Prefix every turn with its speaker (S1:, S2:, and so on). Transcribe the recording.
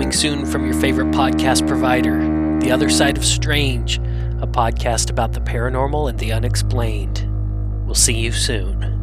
S1: coming soon from your favorite podcast provider The Other Side of Strange, a podcast about the paranormal and the unexplained. We'll see you soon.